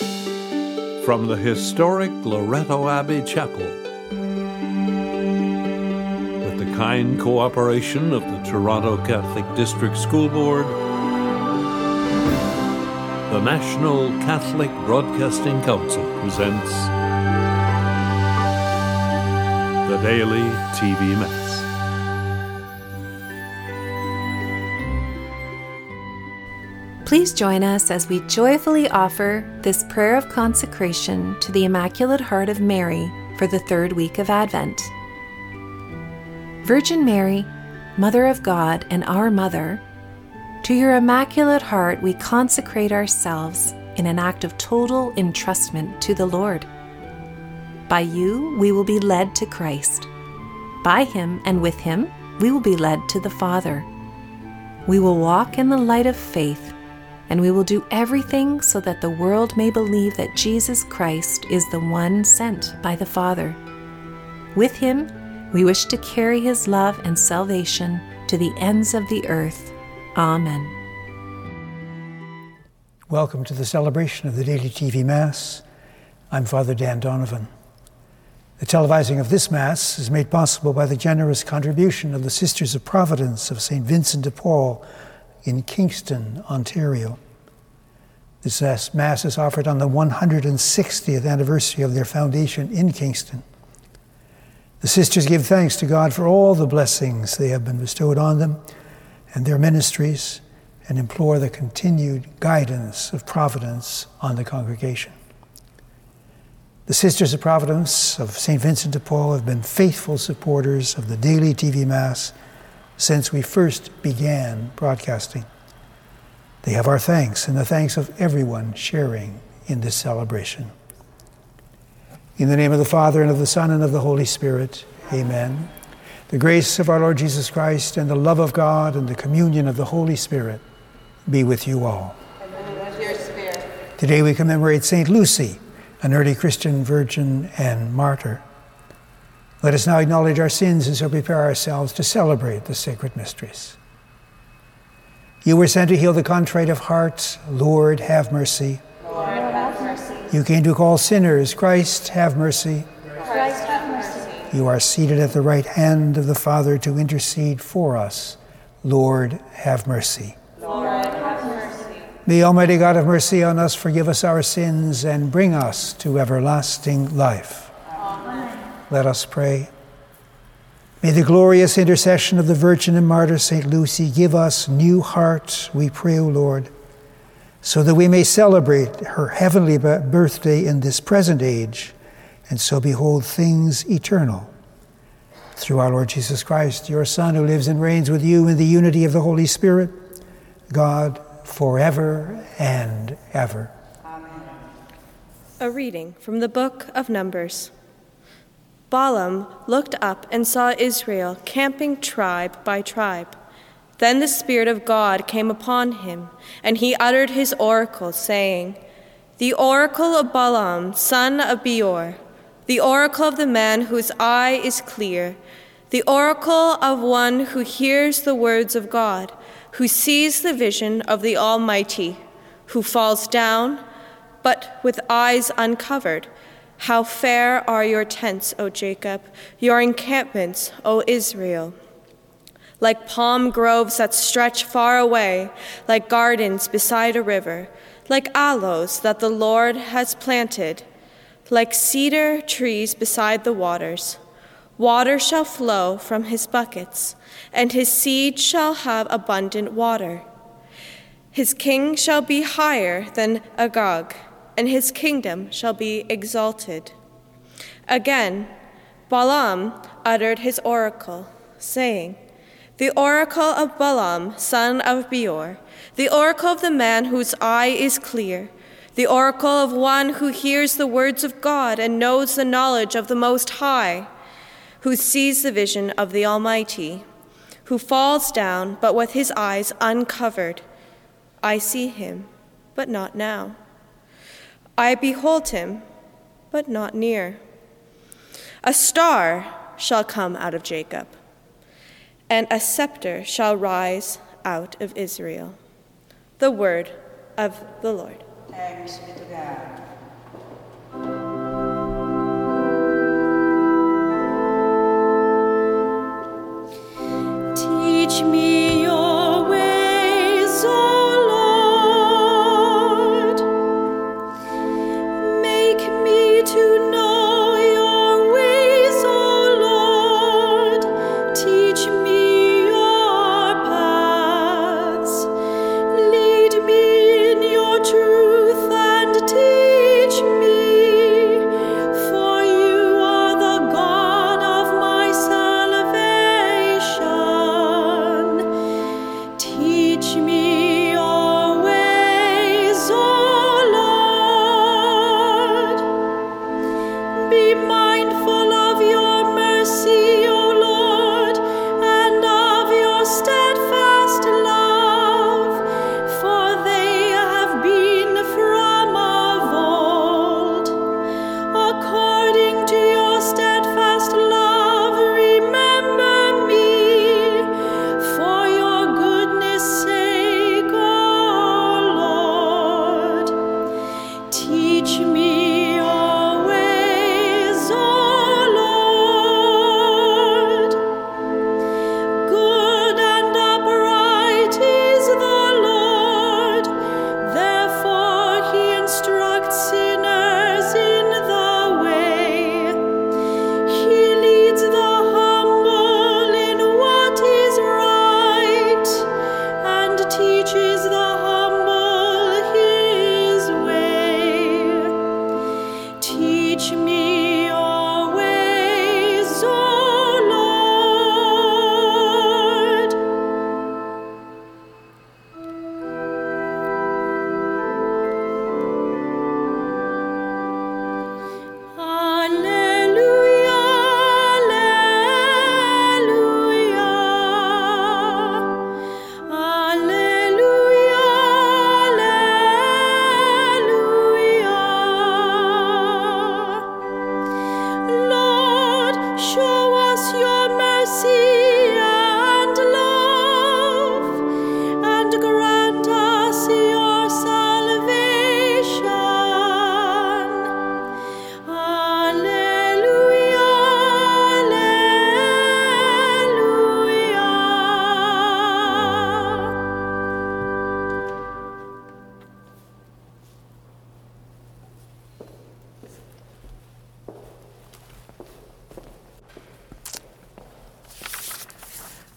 From the historic Loretto Abbey Chapel, with the kind cooperation of the Toronto Catholic District School Board, the National Catholic Broadcasting Council presents the Daily TV Mass. Please join us as we joyfully offer this prayer of consecration to the Immaculate Heart of Mary for the third week of Advent. Virgin Mary, Mother of God and our Mother, to your Immaculate Heart we consecrate ourselves in an act of total entrustment to the Lord. By you we will be led to Christ. By him and with him we will be led to the Father. We will walk in the light of faith and we will do everything so that the world may believe that Jesus Christ is the one sent by the Father. With him, we wish to carry his love and salvation to the ends of the earth. Amen. Welcome to the celebration of the Daily TV Mass. I'm Father Dan Donovan. The televising of this Mass is made possible by the generous contribution of the Sisters of Providence of St. Vincent de Paul in Kingston, Ontario. This Mass is offered on the 160th anniversary of their foundation in Kingston. The sisters give thanks to God for all the blessings they have been bestowed on them and their ministries and implore the continued guidance of providence on the congregation. The Sisters of Providence of St. Vincent de Paul have been faithful supporters of the daily TV Mass since we first began broadcasting. They have our thanks and the thanks of everyone sharing in this celebration. In the name of the Father, and of the Son, and of the Holy Spirit, amen. The grace of our Lord Jesus Christ, and the love of God, and the communion of the Holy Spirit be with you all. With. Today we commemorate St. Lucy, an early Christian virgin and martyr. Let us now acknowledge our sins and so prepare ourselves to celebrate the sacred mysteries. You were sent to heal the contrite of hearts. Lord, have mercy. Lord, have mercy. You came to call sinners. Christ, have mercy. Christ, have mercy. You are seated at the right hand of the Father to intercede for us. Lord, have mercy. Lord, have mercy. May Almighty God have mercy on us, forgive us our sins, and bring us to everlasting life. Let us pray. May the glorious intercession of the Virgin and Martyr St. Lucy give us new hearts, we pray, O Lord, so that we may celebrate her heavenly birthday in this present age and so behold things eternal. Through our Lord Jesus Christ, your Son, who lives and reigns with you in the unity of the Holy Spirit, God, forever and ever. Amen. A reading from the book of Numbers. Balaam looked up and saw Israel camping tribe by tribe. Then the Spirit of God came upon him, and he uttered his oracle, saying, The oracle of Balaam, son of Beor, the oracle of the man whose eye is clear, the oracle of one who hears the words of God, who sees the vision of the Almighty, who falls down, but with eyes uncovered how fair are your tents, O Jacob, your encampments, O Israel. Like palm groves that stretch far away, like gardens beside a river, like aloes that the Lord has planted, like cedar trees beside the waters. Water shall flow from his buckets, and his seed shall have abundant water. His king shall be higher than Agag and his kingdom shall be exalted. Again, Balaam uttered his oracle, saying, The oracle of Balaam, son of Beor, the oracle of the man whose eye is clear, the oracle of one who hears the words of God and knows the knowledge of the Most High, who sees the vision of the Almighty, who falls down but with his eyes uncovered. I see him, but not now. I behold him, but not near. A star shall come out of Jacob, and a scepter shall rise out of Israel. The word of the Lord. Thanks be to God. Teach me.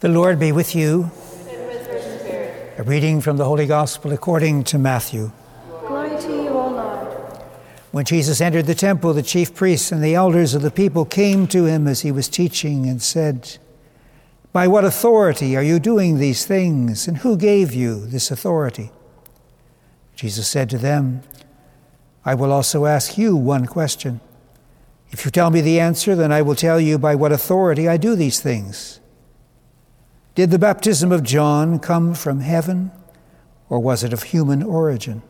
The Lord be with you. A reading from the Holy Gospel according to Matthew. Glory to you, O Lord. When Jesus entered the temple, the chief priests and the elders of the people came to him as he was teaching and said, By what authority are you doing these things, and who gave you this authority? Jesus said to them, I will also ask you one question. If you tell me the answer, then I will tell you by what authority I do these things. Did the baptism of John come from heaven, or was it of human origin?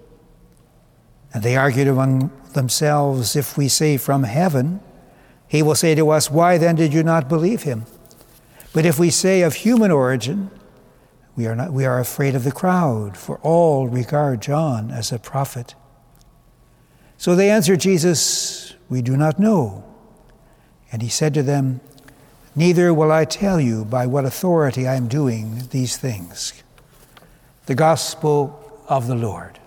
And they argued among themselves if we say from heaven, he will say to us, Why then did you not believe him? But if we say of human origin, we are, not, we are afraid of the crowd, for all regard John as a prophet. So they answered Jesus, We do not know. And he said to them, Neither will I tell you by what authority I am doing these things. The Gospel of the Lord.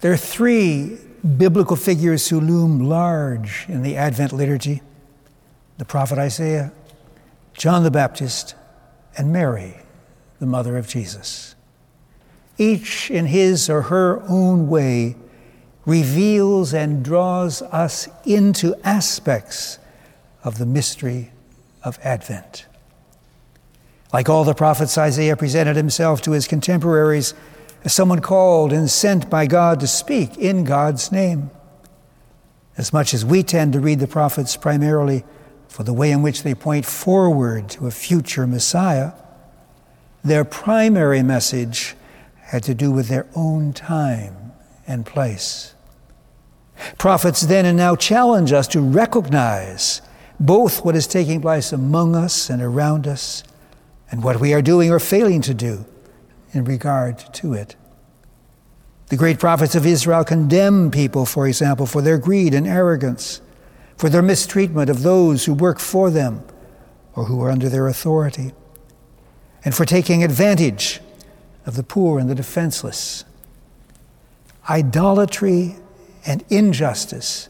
There are three biblical figures who loom large in the Advent liturgy the prophet Isaiah, John the Baptist, and Mary, the mother of Jesus. Each in his or her own way reveals and draws us into aspects of the mystery of Advent. Like all the prophets, Isaiah presented himself to his contemporaries as someone called and sent by God to speak in God's name. As much as we tend to read the prophets primarily for the way in which they point forward to a future Messiah, their primary message had to do with their own time and place. Prophets then and now challenge us to recognize both what is taking place among us and around us and what we are doing or failing to do in regard to it. The great prophets of Israel condemn people, for example, for their greed and arrogance, for their mistreatment of those who work for them or who are under their authority, and for taking advantage of the poor and the defenseless. Idolatry and injustice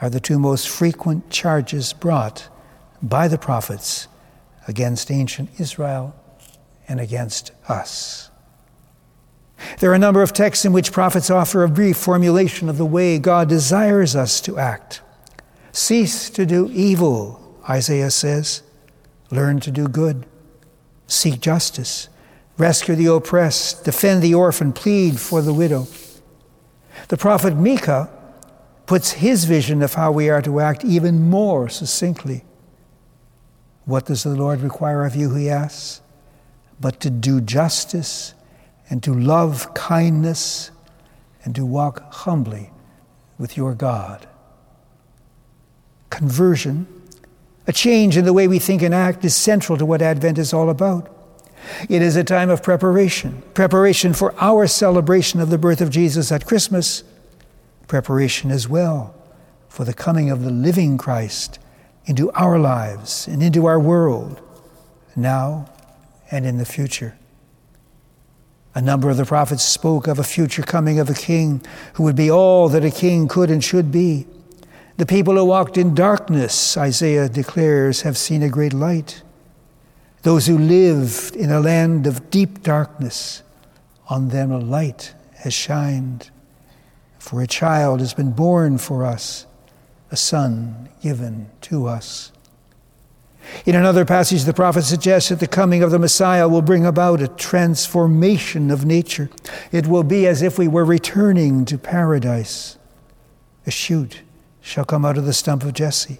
are the two most frequent charges brought by the prophets against ancient Israel and against us. There are a number of texts in which prophets offer a brief formulation of the way God desires us to act. Cease to do evil, Isaiah says. Learn to do good. Seek justice. Rescue the oppressed. Defend the orphan. Plead for the widow. The prophet Micah puts his vision of how we are to act even more succinctly. What does the Lord require of you, he asks? But to do justice and to love kindness and to walk humbly with your God. Conversion, a change in the way we think and act, is central to what Advent is all about. It is a time of preparation, preparation for our celebration of the birth of Jesus at Christmas, preparation as well for the coming of the living Christ into our lives and into our world, now and in the future. A number of the prophets spoke of a future coming of a king who would be all that a king could and should be. The people who walked in darkness, Isaiah declares, have seen a great light. Those who lived in a land of deep darkness, on them a light has shined. For a child has been born for us, a son given to us. In another passage, the prophet suggests that the coming of the Messiah will bring about a transformation of nature. It will be as if we were returning to paradise. A shoot shall come out of the stump of Jesse,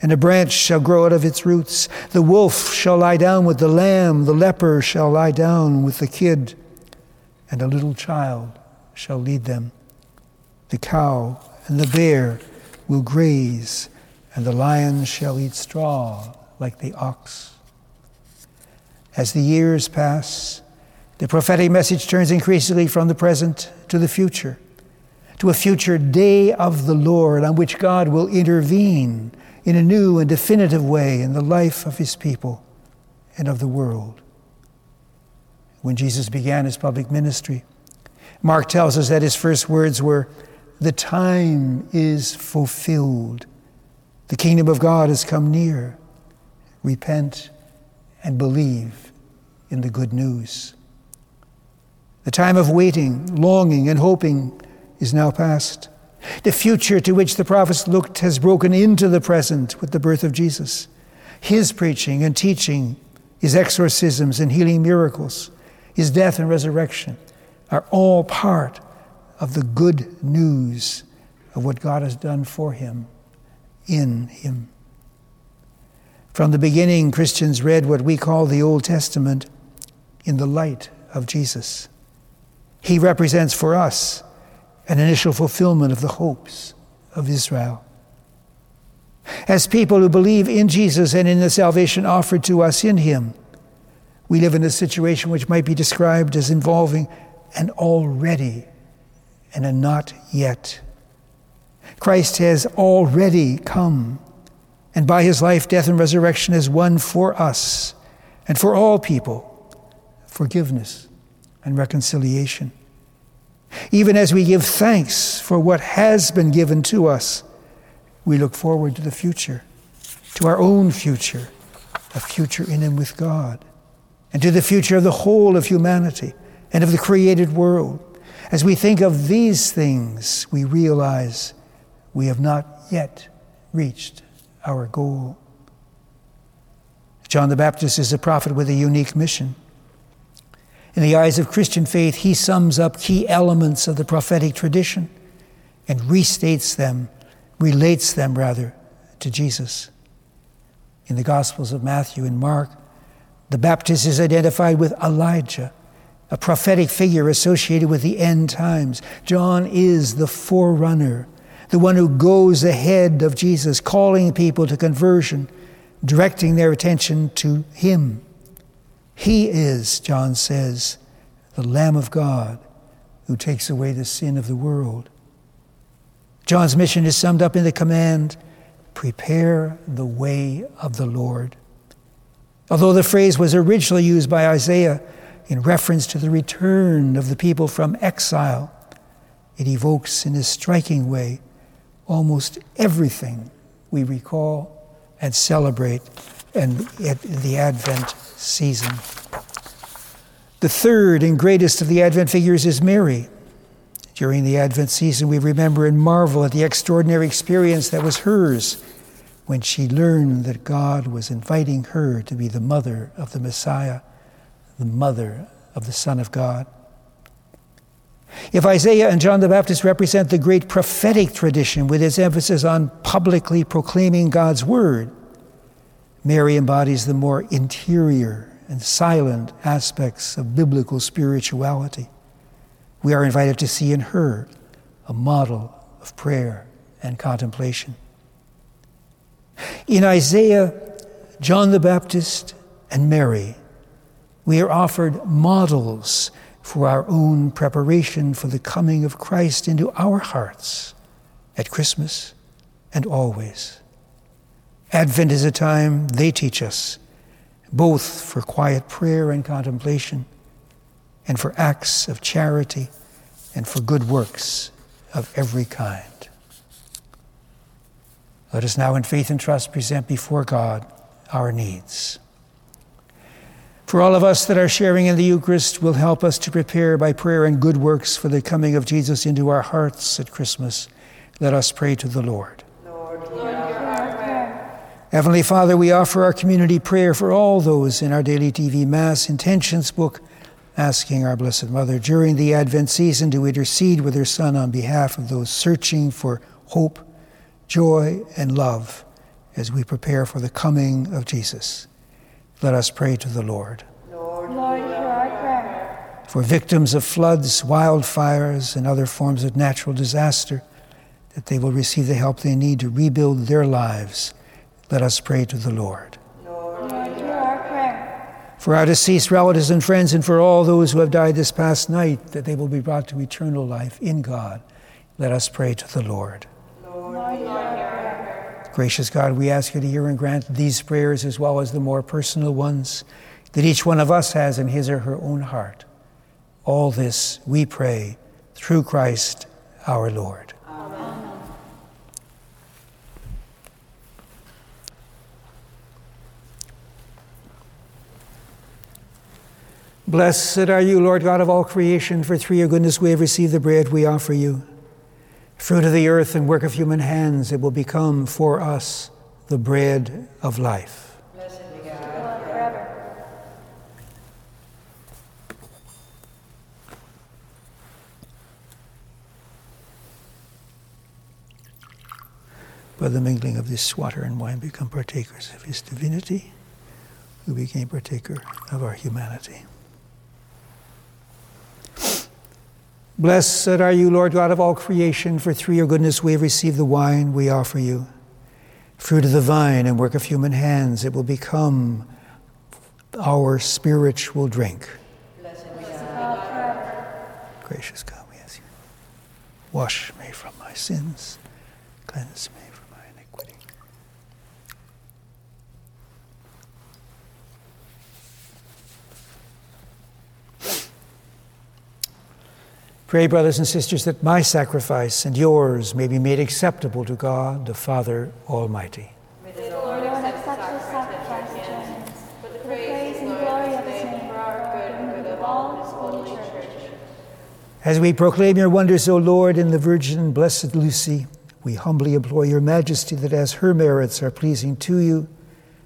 and a branch shall grow out of its roots. The wolf shall lie down with the lamb, the leper shall lie down with the kid, and a little child shall lead them. The cow and the bear will graze, and the lion shall eat straw like the ox. As the years pass, the prophetic message turns increasingly from the present to the future, to a future day of the Lord on which God will intervene in a new and definitive way in the life of his people and of the world. When Jesus began his public ministry, Mark tells us that his first words were, The time is fulfilled. The kingdom of God has come near repent, and believe in the good news. The time of waiting, longing, and hoping is now past. The future to which the prophets looked has broken into the present with the birth of Jesus. His preaching and teaching, his exorcisms and healing miracles, his death and resurrection are all part of the good news of what God has done for him, in him. From the beginning, Christians read what we call the Old Testament in the light of Jesus. He represents for us an initial fulfillment of the hopes of Israel. As people who believe in Jesus and in the salvation offered to us in Him, we live in a situation which might be described as involving an already and a not yet. Christ has already come and by his life, death, and resurrection has won for us and for all people forgiveness and reconciliation. Even as we give thanks for what has been given to us, we look forward to the future, to our own future, a future in and with God, and to the future of the whole of humanity and of the created world. As we think of these things, we realize we have not yet reached our goal. John the Baptist is a prophet with a unique mission. In the eyes of Christian faith, he sums up key elements of the prophetic tradition and restates them, relates them rather, to Jesus. In the Gospels of Matthew and Mark, the Baptist is identified with Elijah, a prophetic figure associated with the end times. John is the forerunner the one who goes ahead of Jesus, calling people to conversion, directing their attention to Him. He is, John says, the Lamb of God who takes away the sin of the world. John's mission is summed up in the command prepare the way of the Lord. Although the phrase was originally used by Isaiah in reference to the return of the people from exile, it evokes in a striking way almost everything we recall and celebrate in the Advent season. The third and greatest of the Advent figures is Mary. During the Advent season, we remember and marvel at the extraordinary experience that was hers when she learned that God was inviting her to be the mother of the Messiah, the mother of the Son of God. If Isaiah and John the Baptist represent the great prophetic tradition with its emphasis on publicly proclaiming God's word, Mary embodies the more interior and silent aspects of biblical spirituality. We are invited to see in her a model of prayer and contemplation. In Isaiah, John the Baptist, and Mary, we are offered models for our own preparation for the coming of Christ into our hearts at Christmas and always. Advent is a time, they teach us, both for quiet prayer and contemplation, and for acts of charity, and for good works of every kind. Let us now, in faith and trust, present before God our needs. For all of us that are sharing in the Eucharist will help us to prepare by prayer and good works for the coming of Jesus into our hearts at Christmas. Let us pray to the Lord. Heavenly Father, we offer our community prayer for all those in our daily TV Mass intentions book, asking our Blessed Mother during the Advent season to intercede with her Son on behalf of those searching for hope joy, and love as we prepare for the coming of Jesus. Let us pray to the Lord. Lord, Lord hear our prayer. For victims of floods, wildfires, and other forms of natural disaster, that they will receive the help they need to rebuild their lives, let us pray to the Lord. Lord, Lord hear our prayer. For our deceased relatives and friends, and for all those who have died this past night, that they will be brought to eternal life in God, let us pray to the Lord. Gracious God, we ask you to hear and grant these prayers as well as the more personal ones that each one of us has in his or her own heart. All this we pray through Christ our Lord. Blessed are you, Lord God of all creation, for through your goodness we have received the bread we offer you fruit of the earth and work of human hands, it will become for us the bread of life. Blessed be God forever. By the mingling of this water and wine, become partakers of his divinity, who became partaker of our humanity. Blessed are you, Lord God of all creation, for through your goodness we have received the wine we offer you. Fruit of the vine and work of human hands, it will become our spiritual drink. Gracious God, we ask you, wash me from my sins, cleanse me Pray, brothers and sisters, that my sacrifice and yours may be made acceptable to God, the Father Almighty. May the Lord accept this sacrifice at your hands for the praise and glory of his name, for our good and good of all his holy church. As we proclaim your wonders, O Lord, in the Virgin Blessed Lucy, we humbly implore your majesty that as her merits are pleasing to you,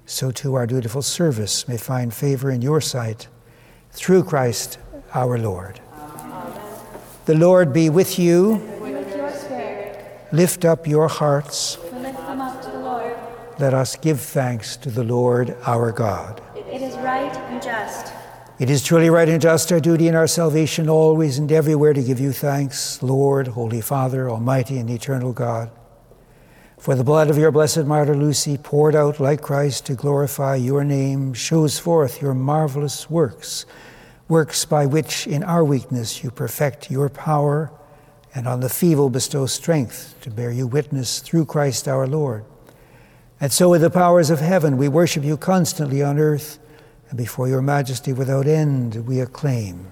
so too our dutiful service may find favor in your sight. Through Christ our Lord. The Lord be with you. With Lift up your hearts. lift them up to the Lord. Let us give thanks to the Lord our God. It is right and just. It is truly right and just our duty and our salvation always and everywhere to give you thanks, Lord, Holy Father, Almighty and eternal God. For the blood of your blessed martyr Lucy, poured out like Christ to glorify your name, shows forth your marvelous works works by which in our weakness you perfect your power, and on the feeble bestow strength to bear you witness through Christ our Lord. And so, with the powers of heaven, we worship you constantly on earth, and before your majesty without end, we acclaim.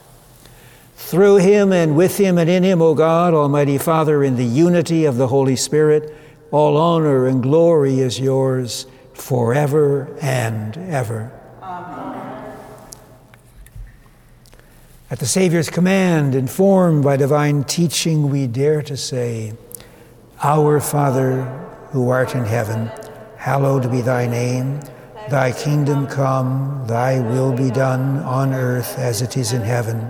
Through him and with him and in him, O God, Almighty Father, in the unity of the Holy Spirit, all honor and glory is yours forever and ever. Amen. At the Savior's command, informed by divine teaching, we dare to say, Our Father, who art in heaven, hallowed be thy name. Thy kingdom come, thy will be done on earth as it is in heaven.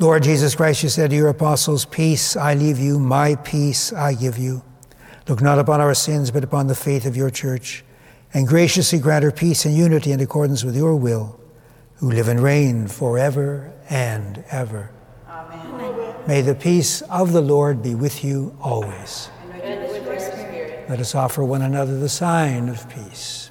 Lord Jesus Christ, you said to your apostles, Peace I leave you, my peace I give you. Look not upon our sins, but upon the faith of your church, and graciously grant her peace and unity in accordance with your will, who live and reign forever and ever. Amen. May the peace of the Lord be with you always. And with your spirit. Let us offer one another the sign of peace.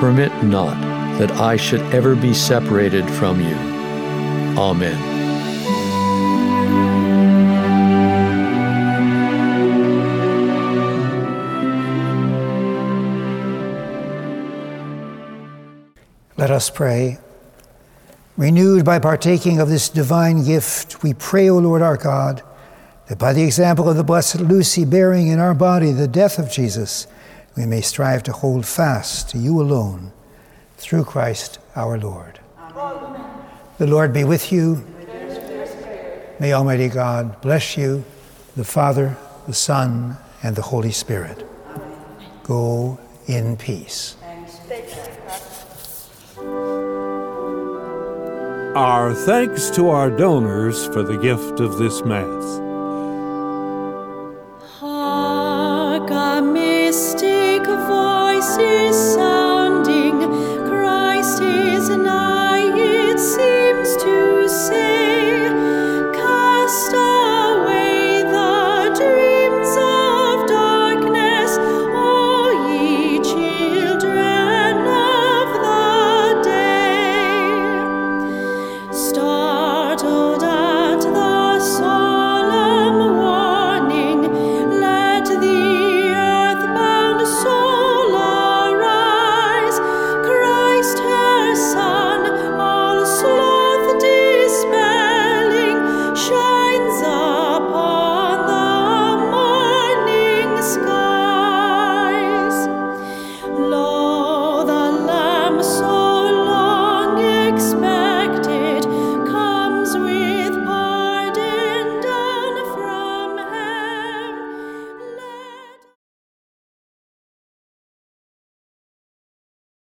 Permit not that I should ever be separated from you. Amen. Let us pray. Renewed by partaking of this divine gift, we pray, O Lord our God, that by the example of the Blessed Lucy bearing in our body the death of Jesus, we may strive to hold fast to you alone through Christ our Lord. Amen. The Lord be with you. May Almighty God bless you, the Father, the Son, and the Holy Spirit. Go in peace. Our thanks to our donors for the gift of this Mass.